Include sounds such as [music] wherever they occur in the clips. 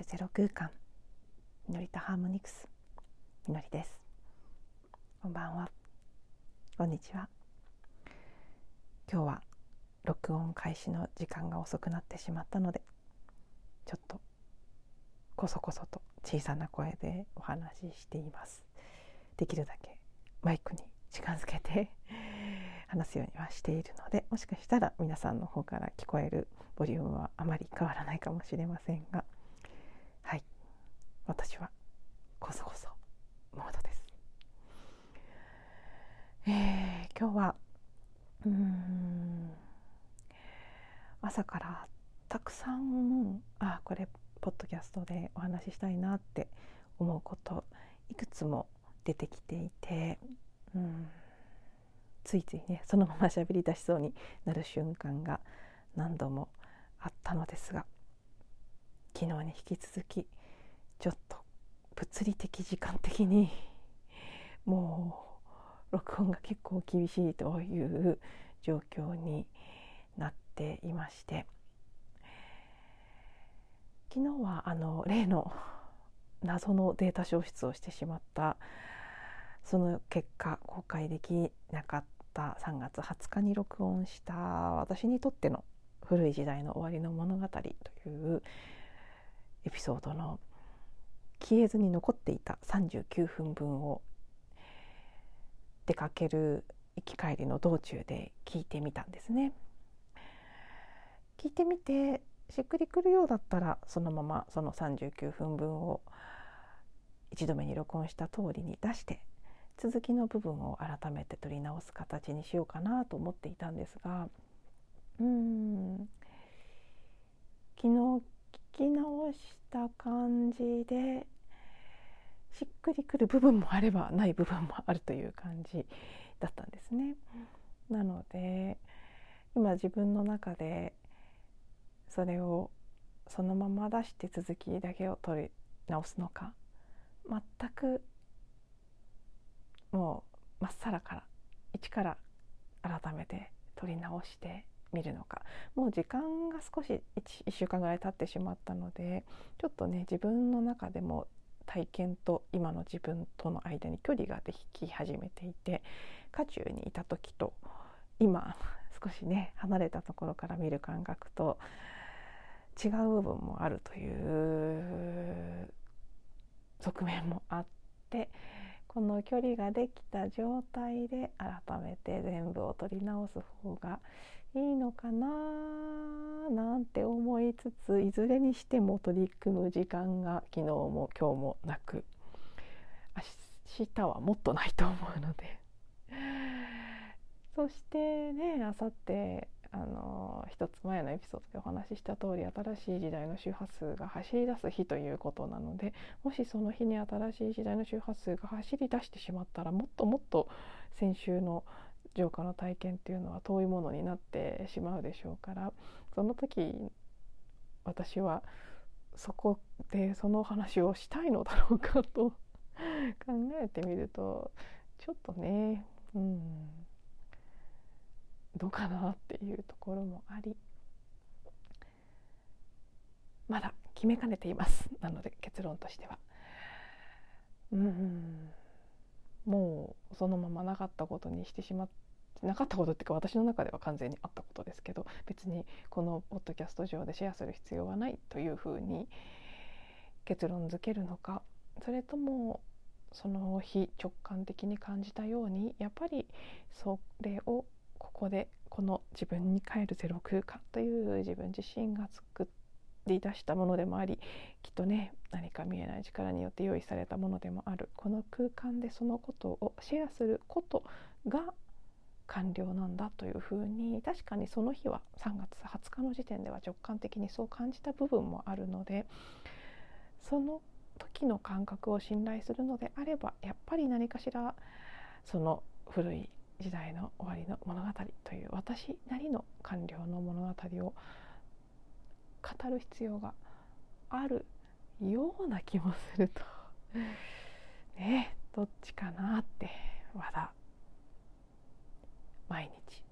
るゼロ空間。みのりとハーモニクス。みのりです。こんばんは。こんにちは。今日は録音開始の時間が遅くなってしまったのでちょっとこそこそと小さな声でお話ししています。できるだけマイクに近づけて [laughs] 話すようにはしているのでもしかしたら皆さんの方から聞こえるボリュームはあまり変わらないかもしれませんが私はこそこそモードです。えー、今日はうん朝からたくさんあこれポッドキャストでお話ししたいなって思うこといくつも出てきていて、うん、ついついねそのまま喋り出しそうになる瞬間が何度もあったのですが昨日に引き続きちょっと物理的時間的にもう録音が結構厳しいという状況になっていまして。昨日はあの例の謎のデータ消失をしてしまったその結果公開できなかった3月20日に録音した私にとっての古い時代の終わりの物語というエピソードの消えずに残っていた39分分を出かける行き帰りの道中で聞いてみたんですね。聞いてみてしっくりくるようだったらそのままその39分分を一度目に録音した通りに出して続きの部分を改めて取り直す形にしようかなと思っていたんですがうん昨日き直した感じでしっくりくる部分もあればない部分もあるという感じだったんですね。なので今自分の中でそれをそのまま出して続きだけを取り直すのか全くもうまっさらから一から改めて取り直してみるのか。もう時間が少し 1, 1週間ぐらい経ってしまったのでちょっとね自分の中でも体験と今の自分との間に距離ができ始めていて渦中にいた時と今少しね離れたところから見る感覚と違う部分もあるという側面もあってこの距離ができた状態で改めて全部を取り直す方がいいのかななんて思いつついずれにしても取り組む時間が昨日も今日もなく明日はもっとないと思うので。[laughs] そしてねあさってあの一つ前のエピソードでお話しした通り新しい時代の周波数が走り出す日ということなのでもしその日に新しい時代の周波数が走り出してしまったらもっともっと先週の浄化の体験っていうのは遠いものになってしまうでしょうからその時私はそこでその話をしたいのだろうかと考えてみるとちょっとねうんどうかなっていうところもありまだ決めかねています。なので結論としては。うん。もうそのままなかったことにしてしまってなかったことっていうか私の中では完全にあったことですけど別にこのポッドキャスト上でシェアする必要はないというふうに結論付けるのかそれともその日直感的に感じたようにやっぱりそれをここでこの自分に帰るゼロ空間という自分自身が作っり出したものでもありきっとね何か見えない力によって用意されたものでもあるこの空間でそのことをシェアすることが完了なんだというふうに確かにその日は3月20日の時点では直感的にそう感じた部分もあるのでその時の感覚を信頼するのであればやっぱり何かしらその古い時代の終わりの物語という私なりの完了の物語を語る必要があるような気もすると。[laughs] ねどっちかなってまだ毎日。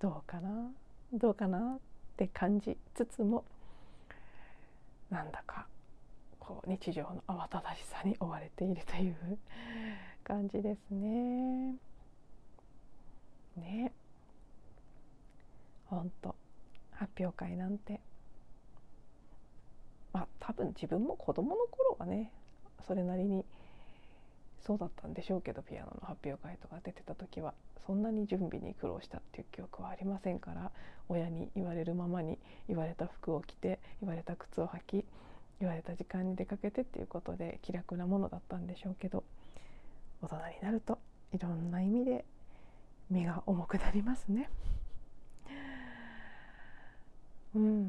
どうかな？どうかなって感じつつも。なんだかこう日常の慌ただしさに追われているという感じですね。ね。ほんと発表会なんて。まあ多分自分も子供の頃はねそれなりにそうだったんでしょうけどピアノの発表会とか出てた時はそんなに準備に苦労したっていう記憶はありませんから親に言われるままに言われた服を着て言われた靴を履き言われた時間に出かけてっていうことで気楽なものだったんでしょうけど大人になるといろんな意味で身が重くなりますね。うん、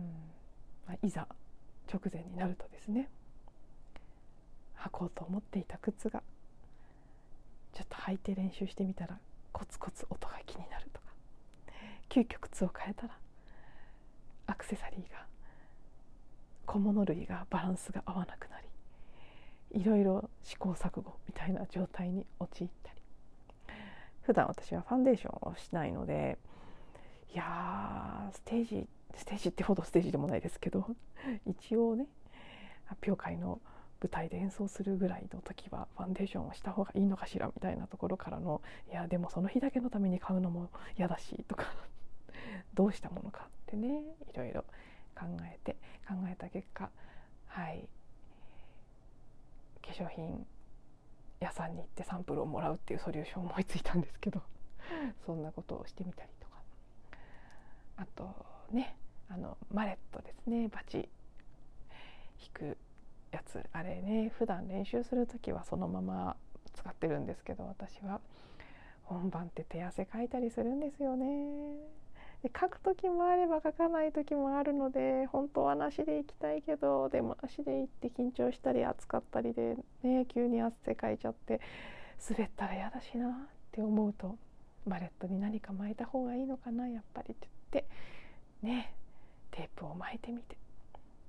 まあ、いざ直前になるとですね履こうと思っていた靴がちょっと履いて練習してみたらコツコツ音が気になるとか急遽靴を変えたらアクセサリーが小物類がバランスが合わなくなりいろいろ試行錯誤みたいな状態に陥ったり普段私はファンデーションをしないのでいやステージステージってほどステージでもないですけど [laughs] 一応ね発表会の舞台で演奏するぐらいの時はファンデーションをした方がいいのかしらみたいなところからのいやでもその日だけのために買うのも嫌だしとか [laughs] どうしたものかってねいろいろ考えて考えた結果はい。化粧品屋さんに行ってサンプルをもらうっていうソリューションを思いついたんですけどそんなことをしてみたりとか。あとねあのマレットですね。バチ引くやつ。あれね普段練習する時はそのまま使ってるんですけど私は。本番って手汗かいたりするんですよね。で書く時もあれば書かない時もあるので本当はなしで行きたいけどでもなしで行って緊張したり暑かったりでね急に汗かいちゃって滑ったら嫌だしなって思うとマレットに何か巻いた方がいいのかなやっぱりって言ってねテープを巻いてみて。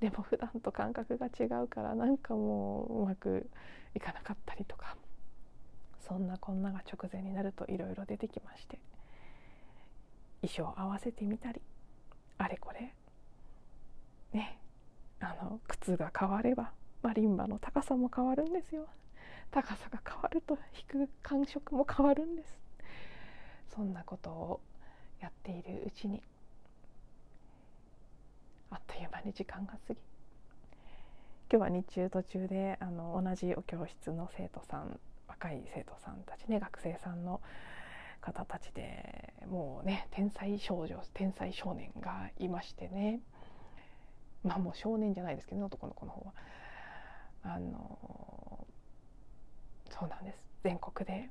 でも普段と感覚が違うからなんかもううまくいかなかったりとか。そんなこんなが直前になるといろいろ出てきまして。衣装合わせてみたり。あれこれ。ね。あの靴が変わればマリンバの高さも変わるんですよ。高さが変わると弾く感触も変わるんです。そんなことをやっているうちにあっという間に時間が過ぎ。今日は日中途中であの同じお教室の生徒さん若い生徒さんたちね学生さんの方たちでもうね天才少女天才少年がいましてね。まあもう少年じゃないですけど、ね、男の子の方は。あのそうなんです。全国で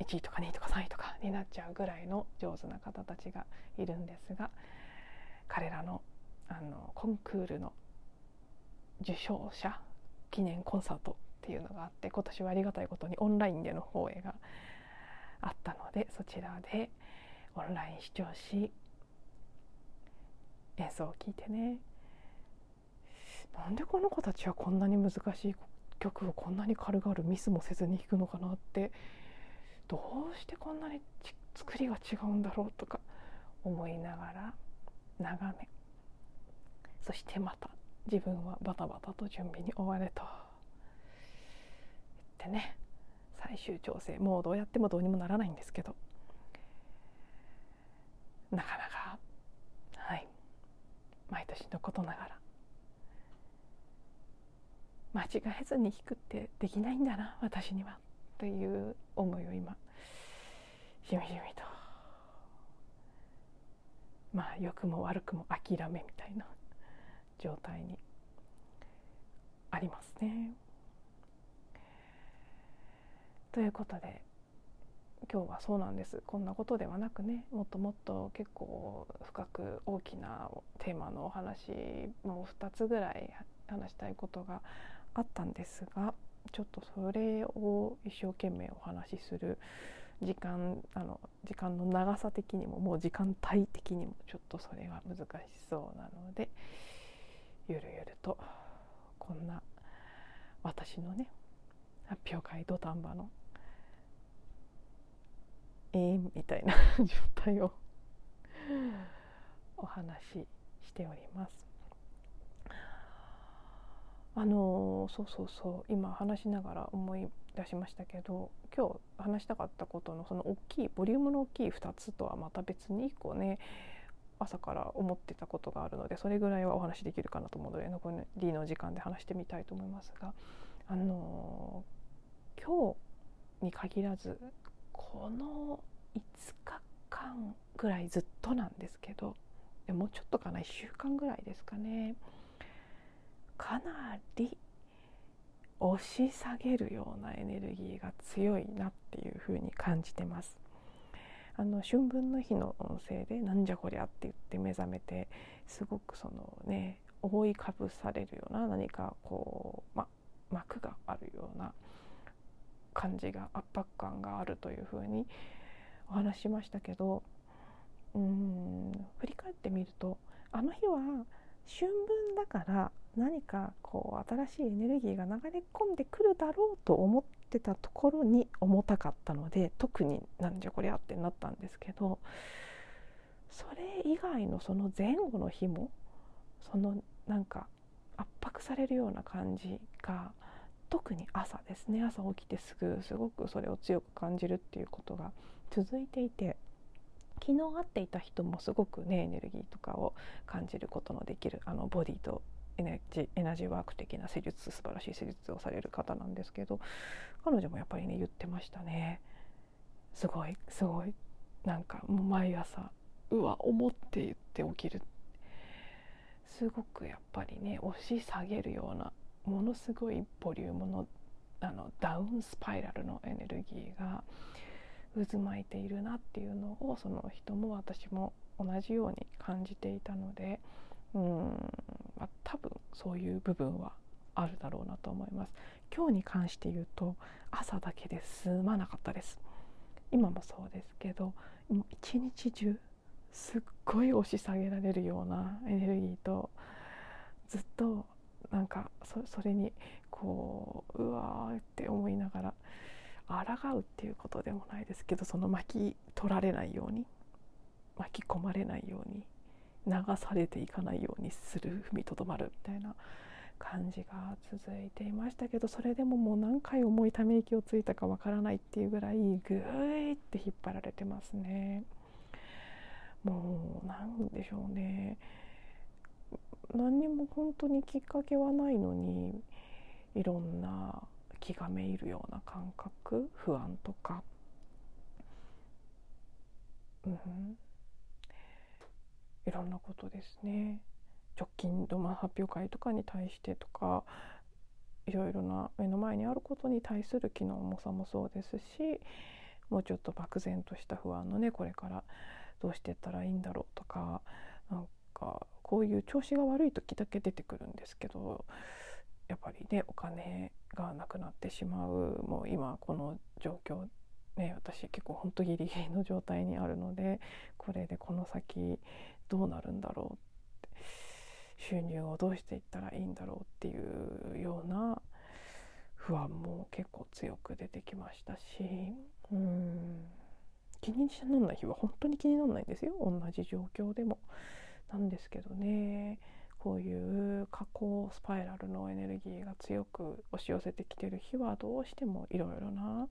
1位とか2位とか3位とかになっちゃうぐらいの上手な方たちがいるんですが彼らのあのコンクールの受賞者記念コンサートっていうのがあって今年はありがたいことにオンラインでの放映があったのでそちらでオンライン視聴し演奏を聴いてね。なんでこの子たちはこんなに難しい曲をこんなに軽々ミスもせずに弾くのかなって。どうしてこんなに作りが違うんだろうとか思いながら眺め。そしてまた自分はバタバタと準備に追われと言ってね最終調整もうどうやってもどうにもならないんですけど。なかなかはい。毎年のことながら。間違えずに弾くってできないんだな私には。という思いを今しみじみまあ良くも悪くも諦めみたいな状態にありますね。ということで今日はそうなんですこんなことではなくねもっともっと結構深く大きなテーマのお話もう2つぐらい話したいことがあったんですがちょっとそれを一生懸命お話しする時間あの時間の長さ的にももう時間帯的にもちょっとそれは難しそうなのでゆるゆるとこんな私のね発表会土壇場のえー、みたいな状態をお話ししております。あのそうそうそう今話しながら思い出しましたけど今日話したかったことのその大きいボリュームの大きい2つとはまた別に1個ね朝から思ってたことがあるのでそれぐらいはお話できるかなと思うので残りの時間で話してみたいと思いますがあの今日に限らずこの5日間ぐらいずっとなんですけどもうちょっとかな1週間ぐらいですかねかなり押し下げるようなエネルギーが強いなっていうふうに感じてます。あの春分の日の音声で「なんじゃこりゃ」って言って目覚めてすごくそのね覆いかぶされるような何かこう、ま、膜があるような感じが圧迫感があるというふうにお話ししましたけどうん振り返ってみるとあの日は春分だから何かこう新しいエネルギーが流れ込んでくるだろうと思ってたところに重たかったので特になんじゃこりゃってなったんですけどそれ以外のその前後の日もそのなんか圧迫されるような感じが特に朝ですね。朝起きてすぐすごくそれを強く感じるっていうことが続いていて昨日会っていた人もすごくねエネルギーとかを感じることのできるあのボディとエナジエナジーワーク的な施術素晴らしい施術をされる方なんですけど彼女もやっぱりね言ってましたね。すごいすごい。なんかもう毎朝うわ思って言って起きる。すごくやっぱりね押し下げるようなものすごいボリュームのあのダウンスパイラルのエネルギーが渦巻いているなっていうのをその人も私も同じように感じていたのでうん、まあ、多分そういう部分はあるだろうなと思います。今日に関して言うと朝だけで済まなかったです。今もそうですけど一日中すっごい押し下げられるようなエネルギーとずっとなんかそれにこううわーって思いながら抗うっていうことでもないですけどその巻き取られないように巻き込まれないように流されていかないようにする踏みとどまるみたいな感じが続いていましたけどそれでももう何回重いため息をついたかわからないっていうぐらいグーって引っ張られてますね。もうなんでしょうね何にも本当にきっかけはないのにいろんな気がめいるような感覚不安とか、うん、いろんなことですね。直近の発表会とかに対してとかいろいろな目の前にあることに対する気の重さもそうですしもうちょっと漠然とした不安のねこれからどうしていったらいいんだろうとかなんかこういう調子が悪い時だけ出てくるんですけどやっぱりねお金がなくなってしまうもう今この状況ね私結構ほんとギリギリの状態にあるのでこれでこの先どうなるんだろう収入をどうしていったらいいんだろうっていうような不安も結構強く出てきましたしうん気にならない日は本当に気にならないんですよ同じ状況でも。なんですけどねこういう下降スパイラルのエネルギーが強く押し寄せてきてる日はどうしてもいろいろな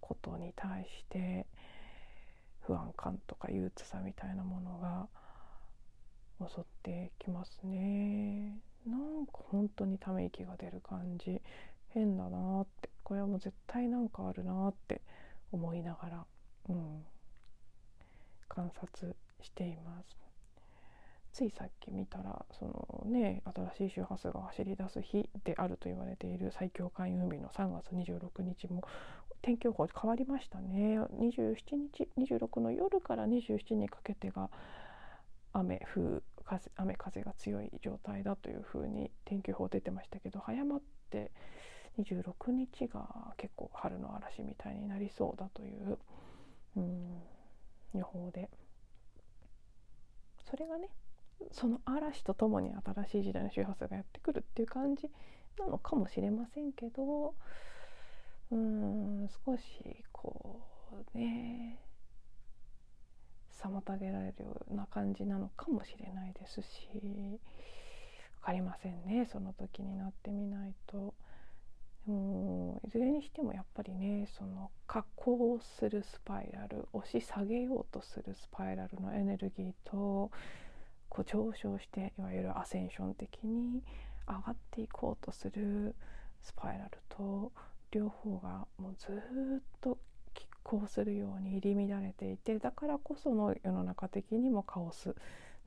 ことに対して不安感とか憂鬱さみたいなものが襲ってきますね。なんか本当にため息が出る感じ。変だなって。これはもう絶対なんかあるなって思いながら、うん、観察しています。ついさっき見たらそのね新しい周波数が走り出す日であると言われている最強開運日の3月26日も天気予報変わりましたね。27日26の夜から27にかけてが雨風雨風が強い状態だというふうに天気予報出てましたけど早まって26日が結構春の嵐みたいになりそうだという、うん、予報で。それがねその嵐とともに新しい時代の周波数がやってくるっていう感じなのかもしれませんけどうん少しこうね妨げられるような感じなのかもしれないですしわかりませんねその時になってみないと。でもいずれにしてもやっぱりねその下降するスパイラル押し下げようとするスパイラルのエネルギーとこう上昇していわゆるアセンション的に上がっていこうとするスパイラルと両方がもうずっと拮抗するように入り乱れていてだからこその世の中的にもカオス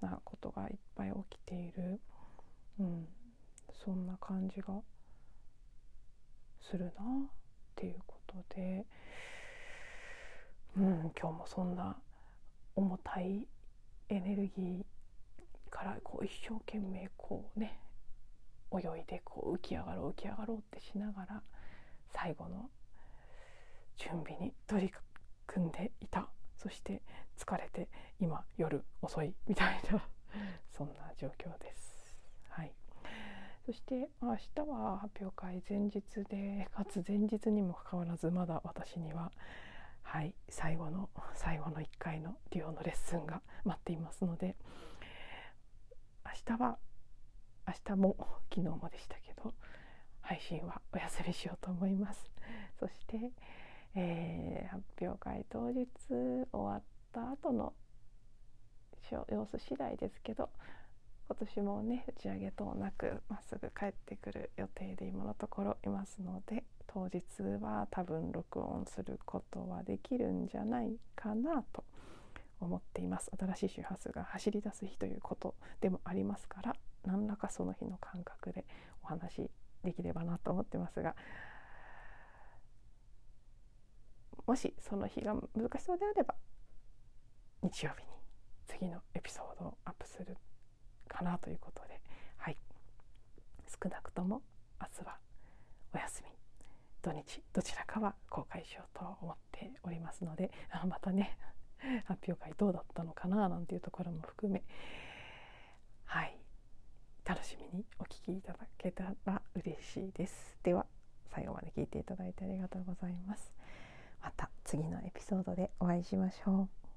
なことがいっぱい起きている、うん、そんな感じがするなっていうことで、うん、今日もそんな重たいエネルギーからこう一生懸命こうね泳いでこう浮き上がろう浮き上がろうってしながら最後の準備に取り組んでいた。そして疲れて今夜遅いみたいな。[laughs] そんな状況です。はい。そして明日は発表会前日でかつ前日にもかかわらずまだ私にははい最後の最後の1回のデュオのレッスンが待っていますので明日は明日も昨日もでしたけど配信はお休みしようと思います。そして、えー、発表会当日終わった後の様子次第ですけど今年もね打ち上げ等なくまっすぐ帰ってくる予定で今のところいますので当日は多分録音することはできるんじゃないかなと思っています。新しい周波数が走り出す日ということでもありますから何らかその日の感覚でお話できればなと思ってますがもしその日が難しそうであれば日曜日に次のエピソードをアップするかなということで、はい、少なくとも明日はお休み。土日どちらかは公開しようと思っておりますので [laughs] あのまたね発表会どうだったのかななんていうところも含め。はい。楽しみにお聞きいただけたら嬉しいです。では最後まで聞いていただいてありがとうございます。また次のエピソードでお会いしましょう。